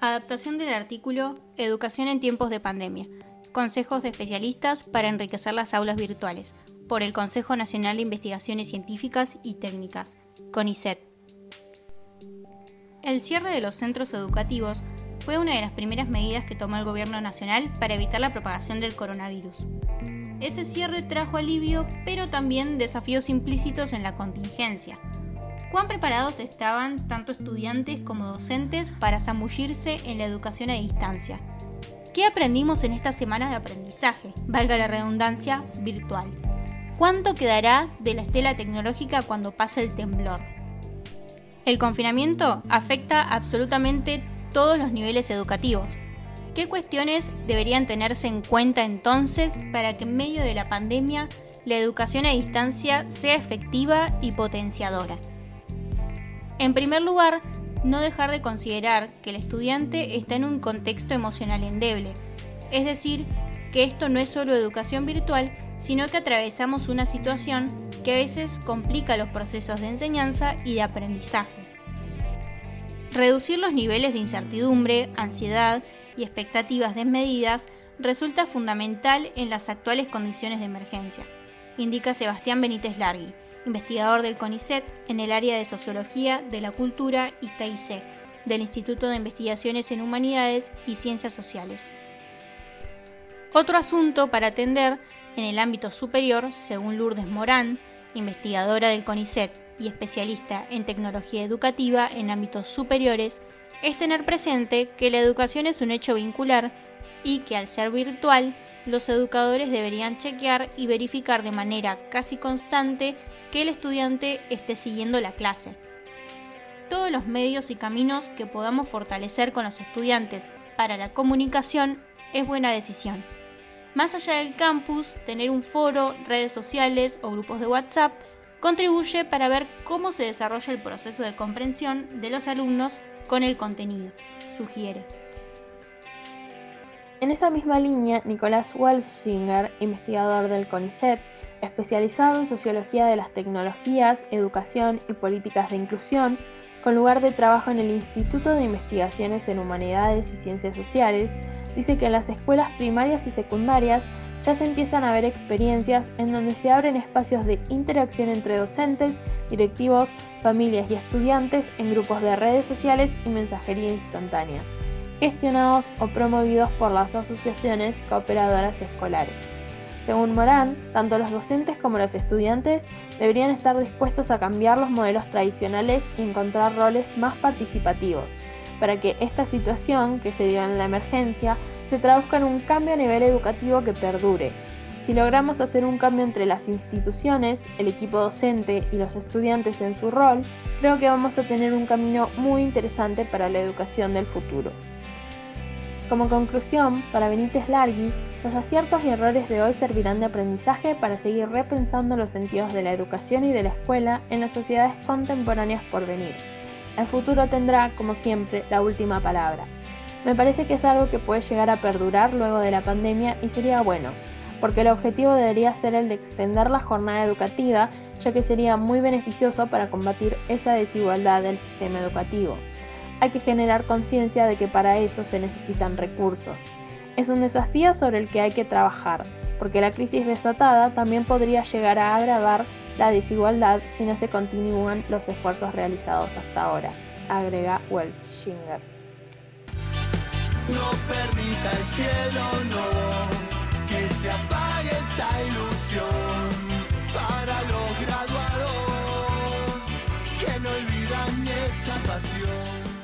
Adaptación del artículo Educación en tiempos de pandemia. Consejos de especialistas para enriquecer las aulas virtuales, por el Consejo Nacional de Investigaciones Científicas y Técnicas, CONICET. El cierre de los centros educativos fue una de las primeras medidas que tomó el Gobierno Nacional para evitar la propagación del coronavirus. Ese cierre trajo alivio, pero también desafíos implícitos en la contingencia. ¿Cuán preparados estaban tanto estudiantes como docentes para zambullirse en la educación a distancia? ¿Qué aprendimos en estas semanas de aprendizaje, valga la redundancia, virtual? ¿Cuánto quedará de la estela tecnológica cuando pase el temblor? El confinamiento afecta absolutamente todos los niveles educativos. ¿Qué cuestiones deberían tenerse en cuenta entonces para que en medio de la pandemia la educación a distancia sea efectiva y potenciadora? En primer lugar, no dejar de considerar que el estudiante está en un contexto emocional endeble, es decir, que esto no es solo educación virtual, sino que atravesamos una situación que a veces complica los procesos de enseñanza y de aprendizaje. Reducir los niveles de incertidumbre, ansiedad y expectativas desmedidas resulta fundamental en las actuales condiciones de emergencia, indica Sebastián Benítez Largui, investigador del CONICET en el área de Sociología de la Cultura y TIC, del Instituto de Investigaciones en Humanidades y Ciencias Sociales. Otro asunto para atender en el ámbito superior, según Lourdes Morán, investigadora del CONICET y especialista en tecnología educativa en ámbitos superiores, es tener presente que la educación es un hecho vincular y que al ser virtual, los educadores deberían chequear y verificar de manera casi constante que el estudiante esté siguiendo la clase. Todos los medios y caminos que podamos fortalecer con los estudiantes para la comunicación es buena decisión. Más allá del campus, tener un foro, redes sociales o grupos de WhatsApp contribuye para ver cómo se desarrolla el proceso de comprensión de los alumnos con el contenido, sugiere. En esa misma línea, Nicolás Walschinger, investigador del CONICET, especializado en sociología de las tecnologías, educación y políticas de inclusión, con lugar de trabajo en el Instituto de Investigaciones en Humanidades y Ciencias Sociales, dice que en las escuelas primarias y secundarias ya se empiezan a ver experiencias en donde se abren espacios de interacción entre docentes, directivos, familias y estudiantes en grupos de redes sociales y mensajería instantánea, gestionados o promovidos por las asociaciones cooperadoras escolares. Según Morán, tanto los docentes como los estudiantes deberían estar dispuestos a cambiar los modelos tradicionales y encontrar roles más participativos, para que esta situación que se dio en la emergencia se traduzca en un cambio a nivel educativo que perdure. Si logramos hacer un cambio entre las instituciones, el equipo docente y los estudiantes en su rol, creo que vamos a tener un camino muy interesante para la educación del futuro. Como conclusión, para Benítez Largui, los aciertos y errores de hoy servirán de aprendizaje para seguir repensando los sentidos de la educación y de la escuela en las sociedades contemporáneas por venir. El futuro tendrá, como siempre, la última palabra. Me parece que es algo que puede llegar a perdurar luego de la pandemia y sería bueno, porque el objetivo debería ser el de extender la jornada educativa, ya que sería muy beneficioso para combatir esa desigualdad del sistema educativo. Hay que generar conciencia de que para eso se necesitan recursos. Es un desafío sobre el que hay que trabajar, porque la crisis desatada también podría llegar a agravar la desigualdad si no se continúan los esfuerzos realizados hasta ahora, agrega Welsinger. No permita el cielo, no, que se apague esta ilusión para los graduados que no olvidan esta pasión.